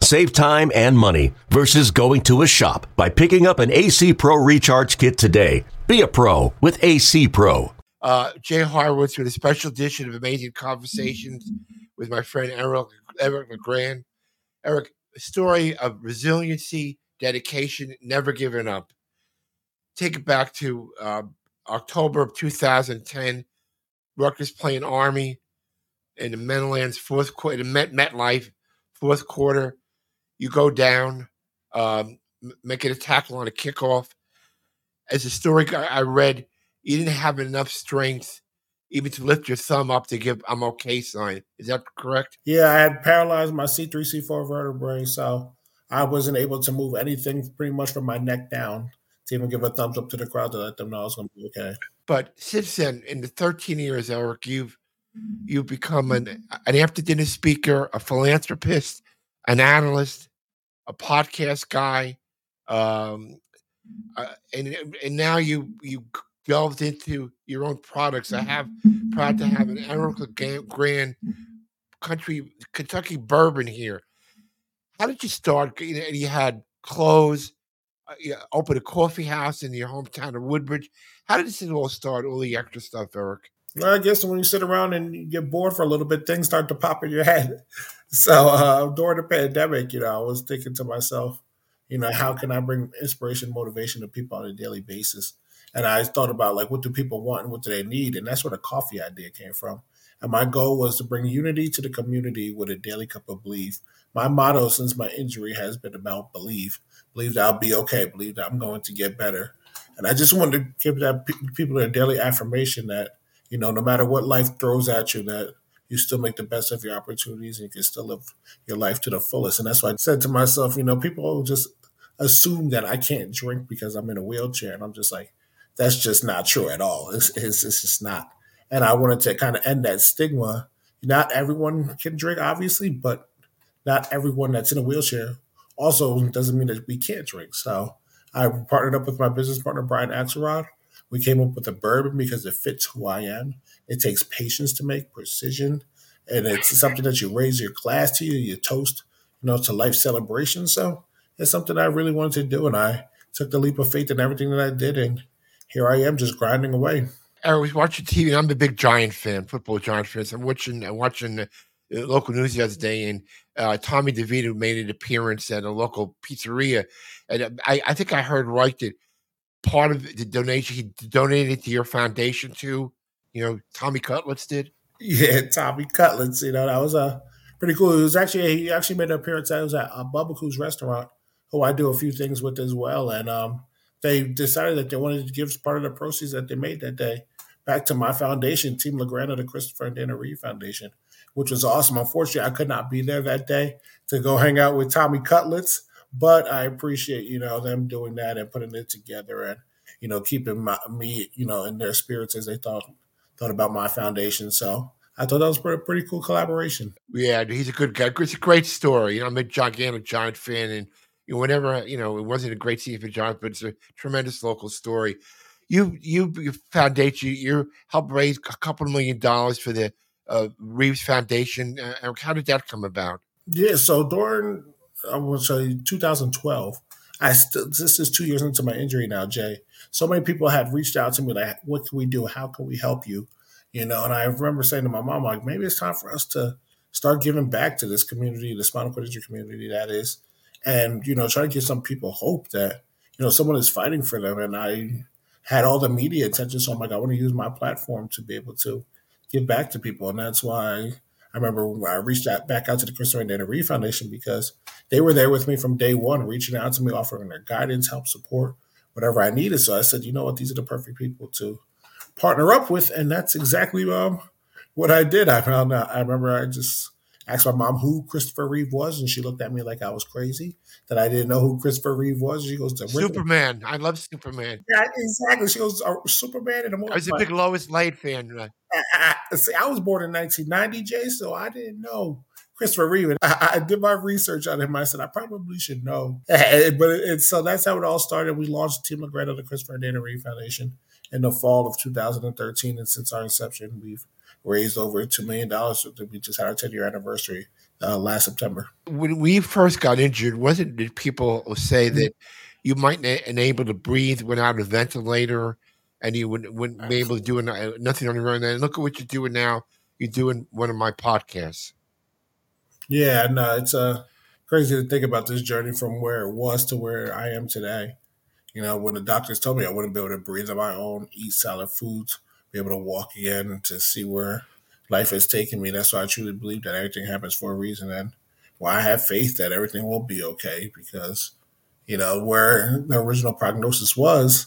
Save time and money versus going to a shop by picking up an AC Pro Recharge Kit today. Be a pro with AC Pro. Uh, Jay Horwitz with a special edition of Amazing Conversations with my friend Eric, Eric LeGrand. Eric, story of resiliency, dedication, never giving up. Take it back to uh, October of 2010. Rutgers playing Army in the Meadowlands fourth quarter, Met MetLife fourth quarter. You go down, um, make it a tackle on a kickoff as a story I read, you didn't have enough strength even to lift your thumb up to give I'm okay sign. Is that correct? Yeah, I had paralyzed my C3, C4 vertebrae, so I wasn't able to move anything pretty much from my neck down to even give a thumbs up to the crowd to let them know I was going to be okay. But since then, in the 13 years, Eric, you've you've become an an after dinner speaker, a philanthropist, an analyst, a podcast guy, um, uh, and and now you you delved into your own products. I have proud to have an Eric Grand country Kentucky bourbon here. How did you start? You, know, you had clothes, uh, you opened a coffee house in your hometown of Woodbridge. How did this all start? All the extra stuff, Eric. I guess when you sit around and you get bored for a little bit, things start to pop in your head. So uh, during the pandemic, you know, I was thinking to myself, you know, how can I bring inspiration, motivation to people on a daily basis? And I thought about like, what do people want and what do they need? And that's where the coffee idea came from. And my goal was to bring unity to the community with a daily cup of belief. My motto since my injury has been about believe. Believe that I'll be okay. Believe that I'm going to get better. And I just wanted to give that people a daily affirmation that, you know, no matter what life throws at you, that you still make the best of your opportunities and you can still live your life to the fullest. And that's why I said to myself, you know, people just assume that I can't drink because I'm in a wheelchair. And I'm just like, that's just not true at all. It's, it's, it's just not. And I wanted to kind of end that stigma. Not everyone can drink, obviously, but not everyone that's in a wheelchair also doesn't mean that we can't drink. So I partnered up with my business partner, Brian Axelrod. We came up with a bourbon because it fits who I am. It takes patience to make, precision, and it's something that you raise your glass to, you, you toast, you know, to life celebration. So it's something I really wanted to do, and I took the leap of faith in everything that I did, and here I am, just grinding away. I was watching TV. I'm a big Giant fan, football Giant fan. I'm watching, I'm watching the local news the other day, and uh, Tommy DeVito made an appearance at a local pizzeria, and uh, I, I think I heard right that part of the donation he donated it to your foundation too. You know, Tommy Cutlets did. Yeah, Tommy Cutlets. You know, that was a uh, pretty cool. It was actually he actually made an appearance. That was at a Bubbakoo's restaurant, who I do a few things with as well, and um, they decided that they wanted to give part of the proceeds that they made that day back to my foundation, Team LeGrand of the Christopher and Dana Reeve Foundation, which was awesome. Unfortunately, I could not be there that day to go hang out with Tommy Cutlets, but I appreciate you know them doing that and putting it together and you know keeping my, me you know in their spirits as they thought thought about my foundation. So I thought that was a pretty cool collaboration. Yeah, he's a good guy. It's a great story. You know, I'm a gigantic Giant fan, and you know, whenever you know, it wasn't a great season for Giants, but it's a tremendous local story. You, you, your foundation, you helped raise a couple of million dollars for the uh, Reeves Foundation. Uh, how did that come about? Yeah, so during I will say 2012, I still this is two years into my injury now, Jay. So many people had reached out to me like, "What can we do? How can we help you?" You know, and I remember saying to my mom, like, maybe it's time for us to start giving back to this community, the spinal cord injury community that is, and you know, try to give some people hope that you know someone is fighting for them. And I had all the media attention, so I'm like, I want to use my platform to be able to give back to people, and that's why I remember when I reached out back out to the Christopher and Dana Reeve Foundation because they were there with me from day one, reaching out to me, offering their guidance, help, support, whatever I needed. So I said, you know what, these are the perfect people to partner up with, and that's exactly um, what I did. I found out. I remember I just asked my mom who Christopher Reeve was, and she looked at me like I was crazy that I didn't know who Christopher Reeve was. She goes, Superman. I love Superman. Yeah, exactly. She goes, oh, Superman in the movie. I was a big Lois Lane fan. I, I, see, I was born in 1990, Jay, so I didn't know Christopher Reeve. I, I, did my research on him. I said I probably should know, but it, so that's how it all started. We launched Team LeGrand of the Christopher and Dana Reeve Foundation in the fall of 2013, and since our inception, we've raised over $2 million. We just had our 10 year anniversary uh, last September. When we first got injured, wasn't did people say mm-hmm. that you might not unable to breathe without a ventilator and you wouldn't, wouldn't be able to do uh, nothing on your own? And look at what you're doing now. You're doing one of my podcasts. Yeah, no, it's uh, crazy to think about this journey from where it was to where I am today. You know, when the doctors told me I wouldn't be able to breathe on my own, eat solid foods, able to walk again and to see where life has taken me. That's why I truly believe that everything happens for a reason. And why I have faith that everything will be okay because, you know, where the original prognosis was,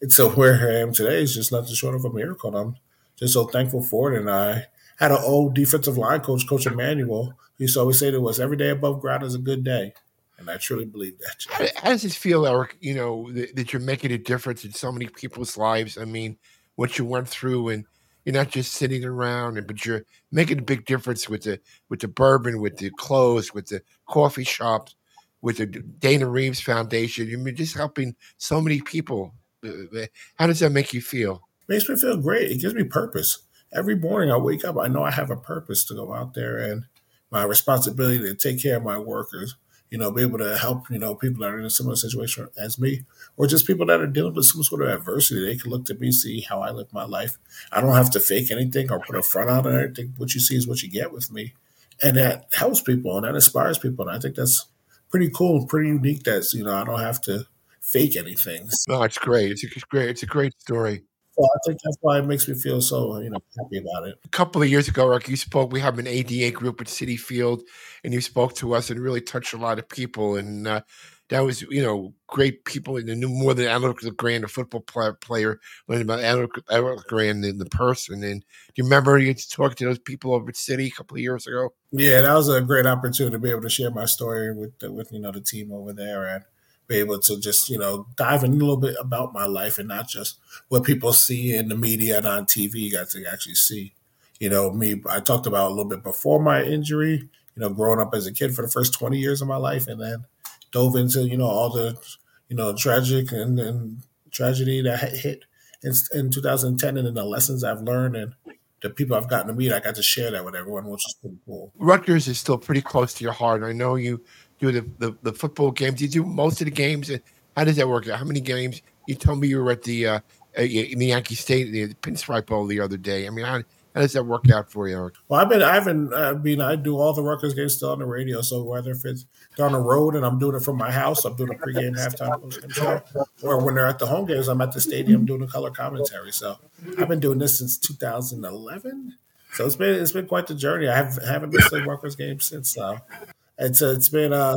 it's so where I am today is just nothing short of a miracle. And I'm just so thankful for it. And I had an old defensive line coach, Coach Emmanuel, who used to always say to us, every day above ground is a good day. And I truly believe that. How, how does it feel, Eric, you know, that, that you're making a difference in so many people's lives? I mean, what you went through and you're not just sitting around and but you're making a big difference with the with the bourbon with the clothes with the coffee shops with the dana reeves foundation. You're just helping so many people. Uh, uh, how does that make you feel? Makes me feel great. It gives me purpose. Every morning i wake up i know i have a purpose to go out there and my responsibility to take care of my workers you know, be able to help, you know, people that are in a similar situation as me, or just people that are dealing with some sort of adversity. They can look to me, see how I live my life. I don't have to fake anything or put a front on it. Think what you see is what you get with me. And that helps people and that inspires people. And I think that's pretty cool and pretty unique that's, you know, I don't have to fake anything. No, it's great. It's a great, it's a great story. I think that's why it makes me feel so, you know, happy about it. A couple of years ago, Eric, you spoke. We have an ADA group at Citi Field, and you spoke to us and really touched a lot of people. And uh, that was, you know, great people. And knew more than Alec grand a football player, learning about Alec, LeGrand than the person. And do you remember you talked to those people over at Citi a couple of years ago? Yeah, that was a great opportunity to be able to share my story with the, with you know the team over there and be able to just you know dive in a little bit about my life and not just what people see in the media and on TV. You got to actually see, you know, me. I talked about a little bit before my injury. You know, growing up as a kid for the first twenty years of my life, and then dove into you know all the you know tragic and, and tragedy that hit in, in 2010, and then the lessons I've learned and the people I've gotten to meet. I got to share that with everyone, which is pretty cool. Rutgers is still pretty close to your heart. I know you do the, the, the football games? Do You do most of the games. How does that work? Out? How many games? You told me you were at the uh, in the Yankee State the Pinstripe Bowl the other day. I mean, how, how does that work out for you, Eric? Well, I've been, I've been, I mean, I do all the Rutgers games still on the radio. So whether if it's down the road and I'm doing it from my house, I'm doing a pregame, halftime or when they're at the home games, I'm at the stadium doing a color commentary. So I've been doing this since 2011. So it's been, it's been quite the journey. I have, haven't missed a Rutgers game since. Uh, it's uh, it's been uh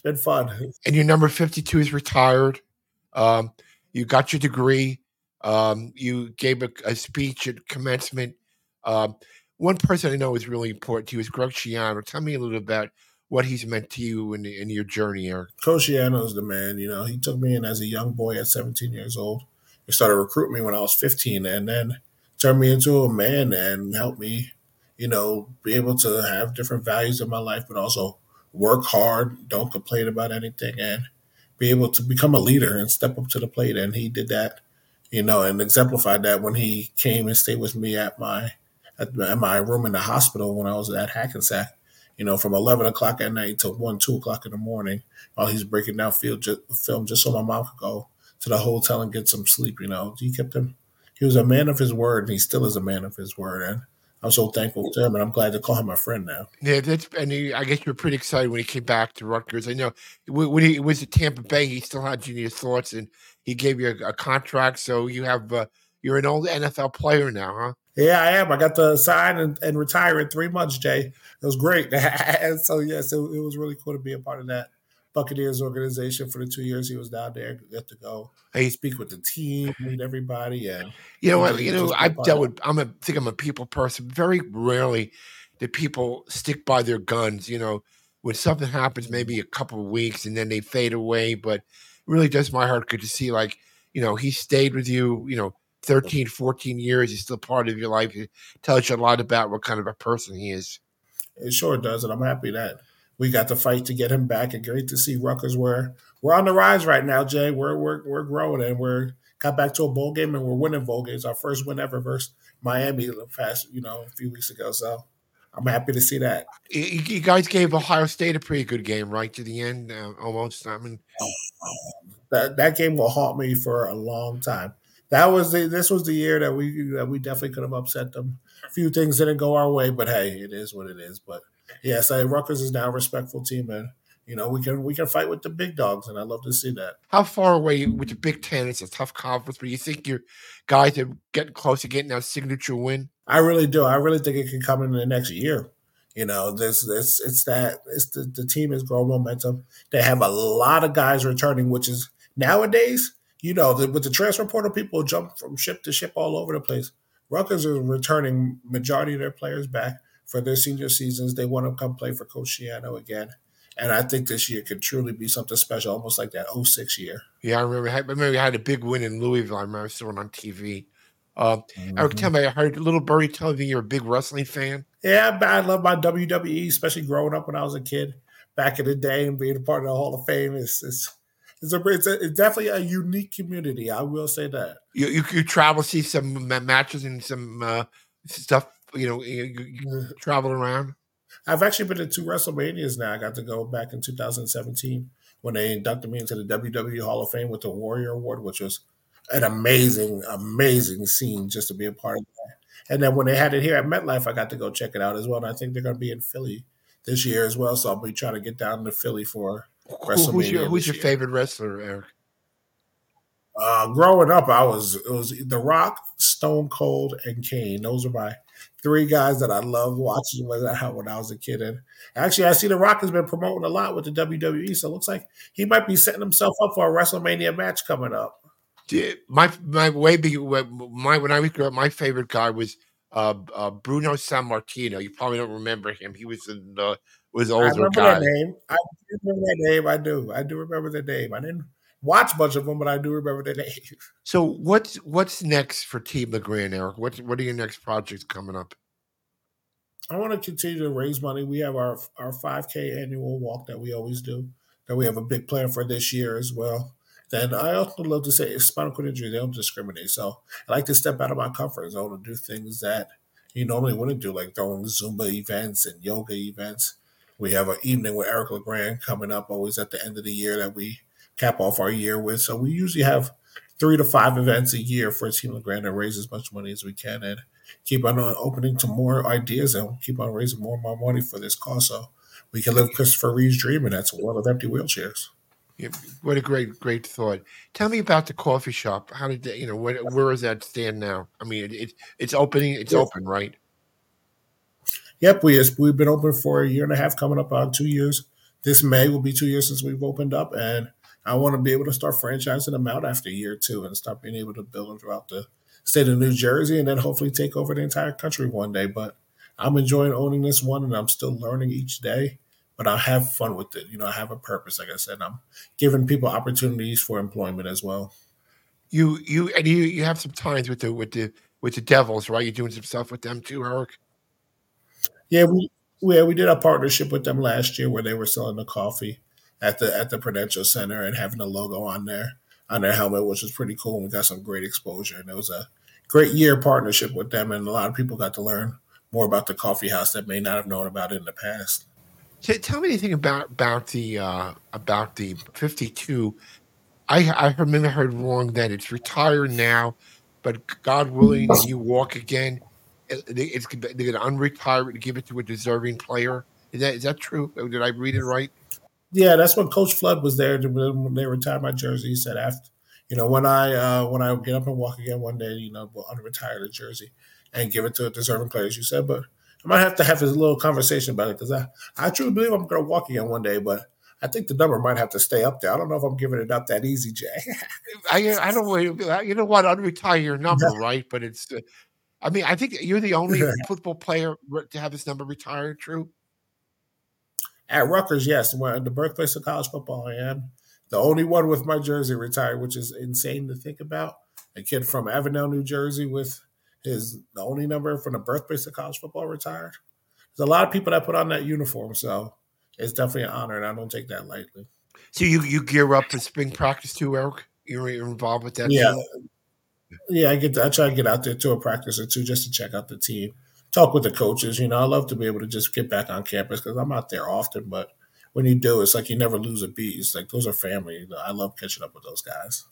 it's been fun. And your number 52 is retired. Um, you got your degree. Um, you gave a, a, speech at commencement. Um, one person I know is really important to you is Greg Schiano. Tell me a little about what he's meant to you in, in your journey, Eric. Coach Schiano is the man. You know, he took me in as a young boy at 17 years old. He started recruiting me when I was 15 and then turned me into a man and helped me, you know, be able to have different values in my life, but also work hard, don't complain about anything, and be able to become a leader and step up to the plate. And he did that, you know, and exemplified that when he came and stayed with me at my at my room in the hospital when I was at Hackensack. You know, from eleven o'clock at night to one, two o'clock in the morning, while he's breaking down field just, film, just so my mom could go to the hotel and get some sleep. You know, he kept him. He was a man of his word, and he still is a man of his word. And I'm so thankful to him, and I'm glad to call him my friend now. Yeah, that's and he, I guess you were pretty excited when he came back to Rutgers. I know when he was at Tampa Bay, he still had his thoughts, and he gave you a, a contract. So you have uh, you're an old NFL player now, huh? Yeah, I am. I got to sign and, and retire in three months, Jay. It was great. so yes, it, it was really cool to be a part of that. Buccaneers organization for the two years he was down there. Get to go hey, speak with the team, meet everybody, and you know what? You know, I've dealt with. I'm a I think I'm a people person. Very rarely do people stick by their guns. You know, when something happens, mm-hmm. maybe a couple of weeks and then they fade away. But it really does my heart good to see, like, you know, he stayed with you. You know, 13, 14 years. He's still part of your life. It tells you a lot about what kind of a person he is. It sure does, and I'm happy that we got to fight to get him back. And great to see Rutgers where we're on the rise right now, Jay. We're we're we're growing and we're got back to a bowl game and we're winning bowl games. Our first win ever versus Miami past you know, a few weeks ago. So I'm happy to see that. You guys gave Ohio State a pretty good game, right to the end, uh, almost. I mean, that that game will haunt me for a long time. That was the this was the year that we that we definitely could have upset them. A few things didn't go our way, but hey, it is what it is. But yes, I, Rutgers is now a respectful team, and you know we can we can fight with the big dogs, and I love to see that. How far away with the Big Ten? It's a tough conference, but you think your guys are getting close to getting that signature win? I really do. I really think it can come in the next year. You know, this this it's that it's the, the team is growing momentum. They have a lot of guys returning, which is nowadays, you know, the, with the transfer portal, people jump from ship to ship all over the place. Rutgers are returning majority of their players back for their senior seasons. They want to come play for Coach Schiano again. And I think this year could truly be something special, almost like that 06 year. Yeah, I remember. I remember we had a big win in Louisville. I remember seeing it on TV. Uh, mm-hmm. Eric, tell me, I heard Little Birdie tell me you're a big wrestling fan. Yeah, I love my WWE, especially growing up when I was a kid back in the day and being a part of the Hall of Fame. It's, it's, it's, a, it's, a, it's definitely a unique community. I will say that. You, you, you travel, see some matches and some uh, stuff you know, you, travel around? I've actually been to two WrestleManias now. I got to go back in 2017 when they inducted me into the WWE Hall of Fame with the Warrior Award, which was an amazing, amazing scene just to be a part of that. And then when they had it here at MetLife, I got to go check it out as well. And I think they're going to be in Philly this year as well. So I'll be trying to get down to Philly for WrestleMania. Who's your, who's your favorite wrestler, Eric? Uh, growing up, I was it was The Rock, Stone Cold, and Kane. Those are my three guys that I loved watching when I, when I was a kid. And actually, I see The Rock has been promoting a lot with the WWE, so it looks like he might be setting himself up for a WrestleMania match coming up. My my way be my when I was growing up, my favorite guy was uh, uh, Bruno Sammartino. You probably don't remember him. He was in the was older I remember guy. That name. I remember that name. I do. I do remember the name. I didn't watch much of them, but I do remember the names. So what's what's next for Team LeGrand, Eric? What what are your next projects coming up? I want to continue to raise money. We have our our 5K annual walk that we always do. That we have a big plan for this year as well. Then I also love to say spinal cord injury, they don't discriminate. So I like to step out of my comfort zone and do things that you normally wouldn't do, like throwing Zumba events and yoga events. We have an evening with Eric LeGrand coming up always at the end of the year that we cap off our year with. So we usually have three to five events a year for Team LeGrand and raise as much money as we can and keep on uh, opening to more ideas and keep on raising more and more money for this cause so we can live Christopher Reeve's dream and that's a world of empty wheelchairs. Yeah, what a great, great thought. Tell me about the coffee shop. How did that, you know, where, where does that stand now? I mean, it, it it's opening, it's open, right? Yep, we, we've been open for a year and a half, coming up on two years. This May will be two years since we've opened up, and I want to be able to start franchising them out after year two and start being able to build them throughout the state of New Jersey and then hopefully take over the entire country one day. But I'm enjoying owning this one and I'm still learning each day. But I have fun with it. You know, I have a purpose, like I said. I'm giving people opportunities for employment as well. You you and you you have some times with the with the with the Devils, right? You're doing some stuff with them too, Eric. Yeah, we we, we did a partnership with them last year where they were selling the coffee at the at the Prudential Center and having a logo on there on their helmet, which was pretty cool. We got some great exposure, and it was a great year partnership with them, and a lot of people got to learn more about the coffee house that may not have known about it in the past. Tell me anything about about the uh, about the fifty two. I I remember heard wrong that it's retired now, but God willing, you walk again. it's they're going to unretire it and give it to a deserving player. Is that is that true? Did I read it right? Yeah, that's when Coach Flood was there when they retired my jersey. He said after, you know, when I uh, when I get up and walk again one day, you know, we'll unretire the jersey and give it to a deserving player, as you said. But I might have to have a little conversation about it because I I truly believe I'm going to walk again one day, but. I think the number might have to stay up there. I don't know if I'm giving it up that easy, Jay. I I don't you know what unretire your number, right? But it's uh, I mean I think you're the only football player to have his number retired. True. At Rutgers, yes, the birthplace of college football, I am the only one with my jersey retired, which is insane to think about. A kid from Avenel, New Jersey, with his the only number from the birthplace of college football retired. There's a lot of people that put on that uniform, so it's definitely an honor, and I don't take that lightly. So you you gear up for spring practice too, Eric? You're involved with that? Yeah, too? yeah. I get to, I try to get out there to a practice or two just to check out the team talk with the coaches. You know, I love to be able to just get back on campus because I'm out there often. But when you do, it's like you never lose a beat. It's like those are family. I love catching up with those guys.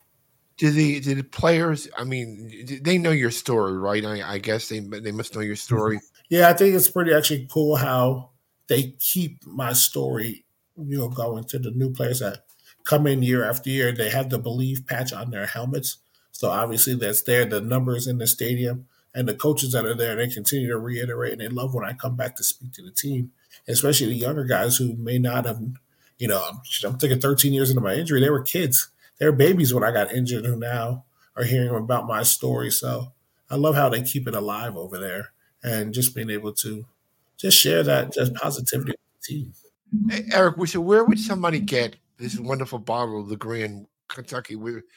Do the do the players? I mean, they know your story, right? I, I guess they they must know your story. Mm-hmm. Yeah, I think it's pretty actually cool how they keep my story, you know, going to the new players that come in year after year. They have the believe patch on their helmets, so obviously that's there. The numbers in the stadium and the coaches that are there, they continue to reiterate and they love when I come back to speak to the team, especially the younger guys who may not have, you know, I'm thinking 13 years into my injury, they were kids. They were babies when I got injured who now are hearing about my story. So I love how they keep it alive over there and just being able to just share that just positivity with the team. Hey, Eric, so where would somebody get this wonderful bottle of the Grand Kentucky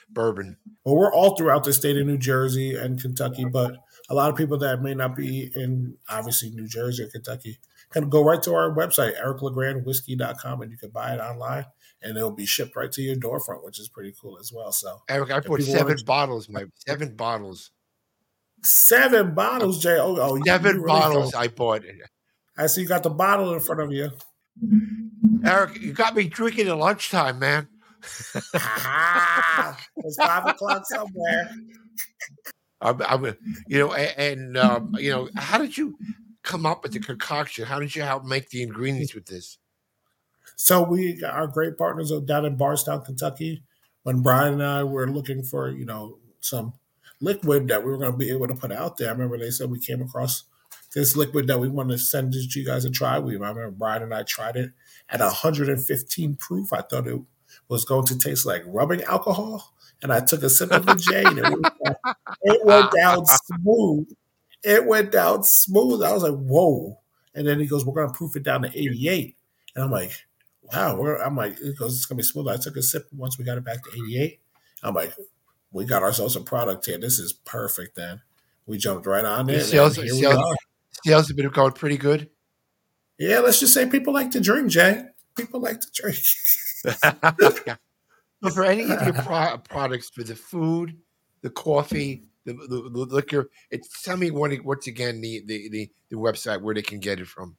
bourbon? Well, we're all throughout the state of New Jersey and Kentucky, but a lot of people that may not be in obviously New Jersey or Kentucky can go right to our website, ericlegrandwhiskey.com, and you can buy it online and it'll be shipped right to your door front, which is pretty cool as well. So, Eric, I bought seven to... bottles, my seven bottles. Seven bottles, Jay. Oh, oh seven really bottles I bought. It. I see you got the bottle in front of you. Eric, you got me drinking at lunchtime, man. it's five o'clock somewhere. I'm, I'm, you know, and, um, you know, how did you come up with the concoction? How did you help make the ingredients with this? So we our great partners down in Bardstown, Kentucky. When Brian and I were looking for, you know, some liquid that we were going to be able to put out there, I remember they said we came across this liquid that we wanted to send to you guys to try. We I remember Brian and I tried it at 115 proof. I thought it was going to taste like rubbing alcohol and I took a sip of the Jane. It went, down, it went down smooth. It went down smooth. I was like, whoa. And then he goes, we're going to proof it down to 88. And I'm like, wow. I'm like, it goes, it's going to be smooth. I took a sip once we got it back to 88. I'm like, we got ourselves a product here. This is perfect then. We jumped right on it. Sales, sales, sales have been going pretty good. Yeah, let's just say people like to drink, Jay. People like to drink. But for any of your pro- products, for the food, the coffee, the, the, the liquor, it's tell me what, once again the, the, the, the website where they can get it from.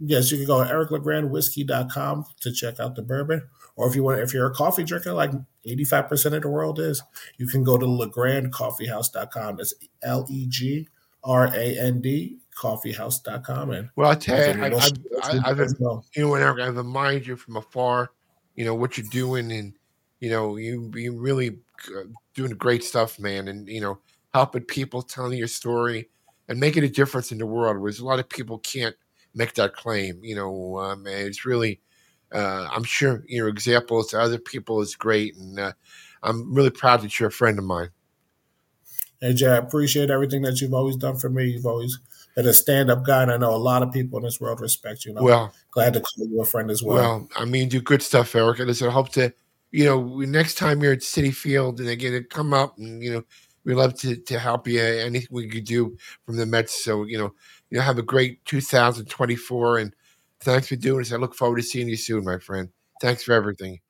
Yes, you can go to ericlegrandwhiskey.com to check out the bourbon. Or if you want, if you're a coffee drinker, like 85% of the world is, you can go to legrandcoffeehouse.com. That's L E G R A N D coffeehouse.com. And well, I tell you, I, I, I, I've, you know, I've admired you from afar, you know, what you're doing and you know, you you really uh, doing great stuff, man, and you know, helping people, telling your story, and making a difference in the world. Whereas a lot of people can't make that claim. You know, um, it's really, uh, I'm sure your examples to other people is great, and uh, I'm really proud that you're a friend of mine. Hey, Jay, I appreciate everything that you've always done for me. You've always been a stand-up guy, and I know a lot of people in this world respect you. And I'm well, glad to call you a friend as well. Well, I mean, do good stuff, Eric. And I hope to you know, next time you're at Citi Field and they get to come up and, you know, we love to, to help you. Anything we could do from the Mets. So, you know, you know, have a great 2024 and thanks for doing this. I look forward to seeing you soon, my friend. Thanks for everything.